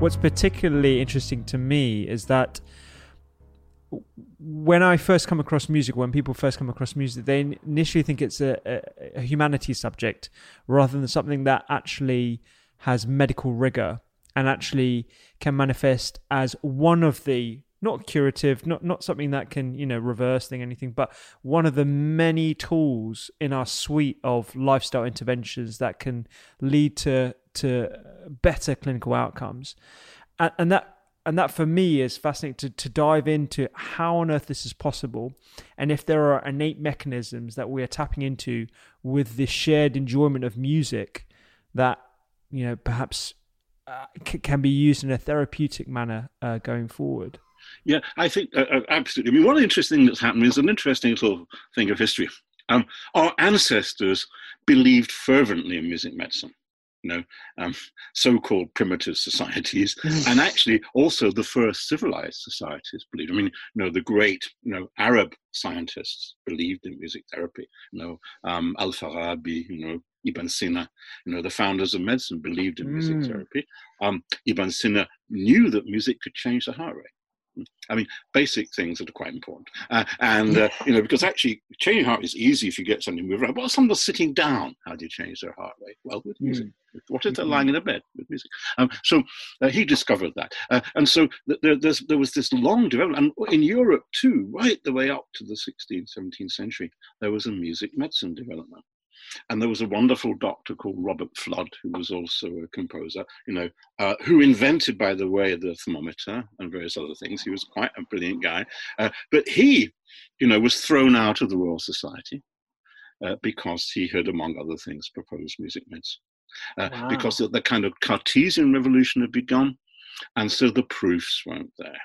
What's particularly interesting to me is that when I first come across music, when people first come across music, they initially think it's a, a, a humanities subject rather than something that actually has medical rigor and actually can manifest as one of the not curative, not not something that can you know reverse thing anything, but one of the many tools in our suite of lifestyle interventions that can lead to to better clinical outcomes, and, and that and that for me is fascinating to, to dive into how on earth this is possible and if there are innate mechanisms that we are tapping into with this shared enjoyment of music that you know perhaps uh, c- can be used in a therapeutic manner uh, going forward yeah, I think uh, uh, absolutely. I mean, one interesting thing that's happened is an interesting sort of thing of history. Um, our ancestors believed fervently in music medicine. You know, um, so-called primitive societies, and actually also the first civilized societies believed. I mean, you know, the great, you know, Arab scientists believed in music therapy. You know, um, Al-Farabi, you know, Ibn Sina, you know, the founders of medicine believed in music Mm. therapy. Um, Ibn Sina knew that music could change the heart rate. I mean, basic things that are quite important. Uh, and, uh, you know, because actually changing heart is easy if you get something moving around. But if someone's sitting down, how do you change their heart rate? Well, with music. What if they're lying in a bed with music? Um, so uh, he discovered that. Uh, and so th- there, there's, there was this long development. And in Europe, too, right the way up to the 16th, 17th century, there was a music medicine development. And there was a wonderful doctor called Robert Fludd, who was also a composer, you know, uh, who invented, by the way, the thermometer and various other things. He was quite a brilliant guy. Uh, but he, you know, was thrown out of the Royal Society uh, because he had, among other things, proposed music meds. Uh, Wow. Because the, the kind of Cartesian revolution had begun, and so the proofs weren't there.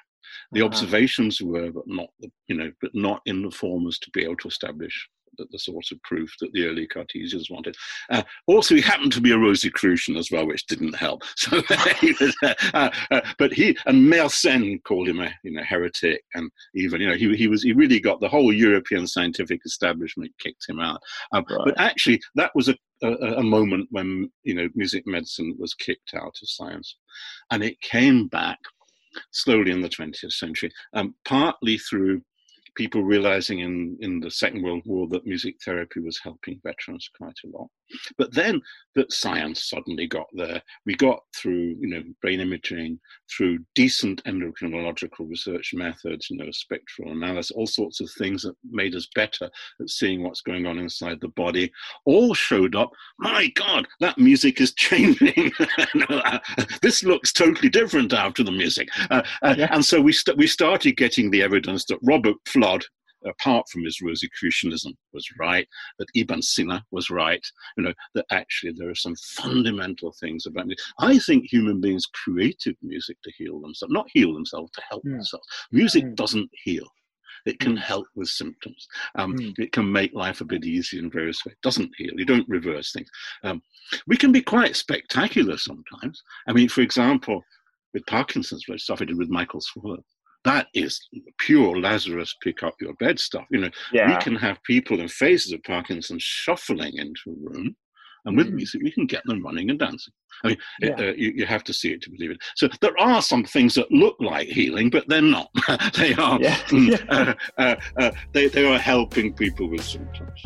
The Wow. observations were, but not, the, you know, but not in the form as to be able to establish the, the sort of proof that the early Cartesians wanted. Uh, also, he happened to be a Rosicrucian as well, which didn't help. So he was, uh, uh, uh, but he and Mersenne called him a you know heretic, and even you know he he was he really got the whole European scientific establishment kicked him out. Um, Right. But actually, that was a, a a moment when you know music medicine was kicked out of science, and it came back slowly in the 20th century, um, partly through people realizing in, in the Second World War that music therapy was helping veterans quite a lot. But then that science suddenly got there. We got through, you know, brain imaging, through decent endocrinological research methods, you know, spectral analysis, all sorts of things that made us better at seeing what's going on inside the body, all showed up. My God, that music is changing. this looks totally different after the music. Uh, uh, Yeah. And so we, st- we started getting the evidence that Robert Fludd, apart from his Rosicrucianism, was right, that Ibn Sina was right, you know, that actually there are some fundamental things about music. I think human beings created music to heal themselves, not heal themselves, to help Mm. themselves. Music Mm. doesn't heal. It can help with symptoms. Um, mm. It can make life a bit easier in various ways. It doesn't heal. You don't reverse things. Um, we can be quite spectacular sometimes. I mean, for example, with Parkinson's, which stuff I did with Michael Swirth, that is pure Lazarus pick up your bed stuff. You know, yeah. we can have people in phases of Parkinson's shuffling into a room and with mm. music, we can get them running and dancing. I mean, yeah. uh, you, you, have to see it to believe it. So there are some things that look like healing, but they're not. they are. Yeah. Mm, uh, uh, uh, they, they are helping people with symptoms.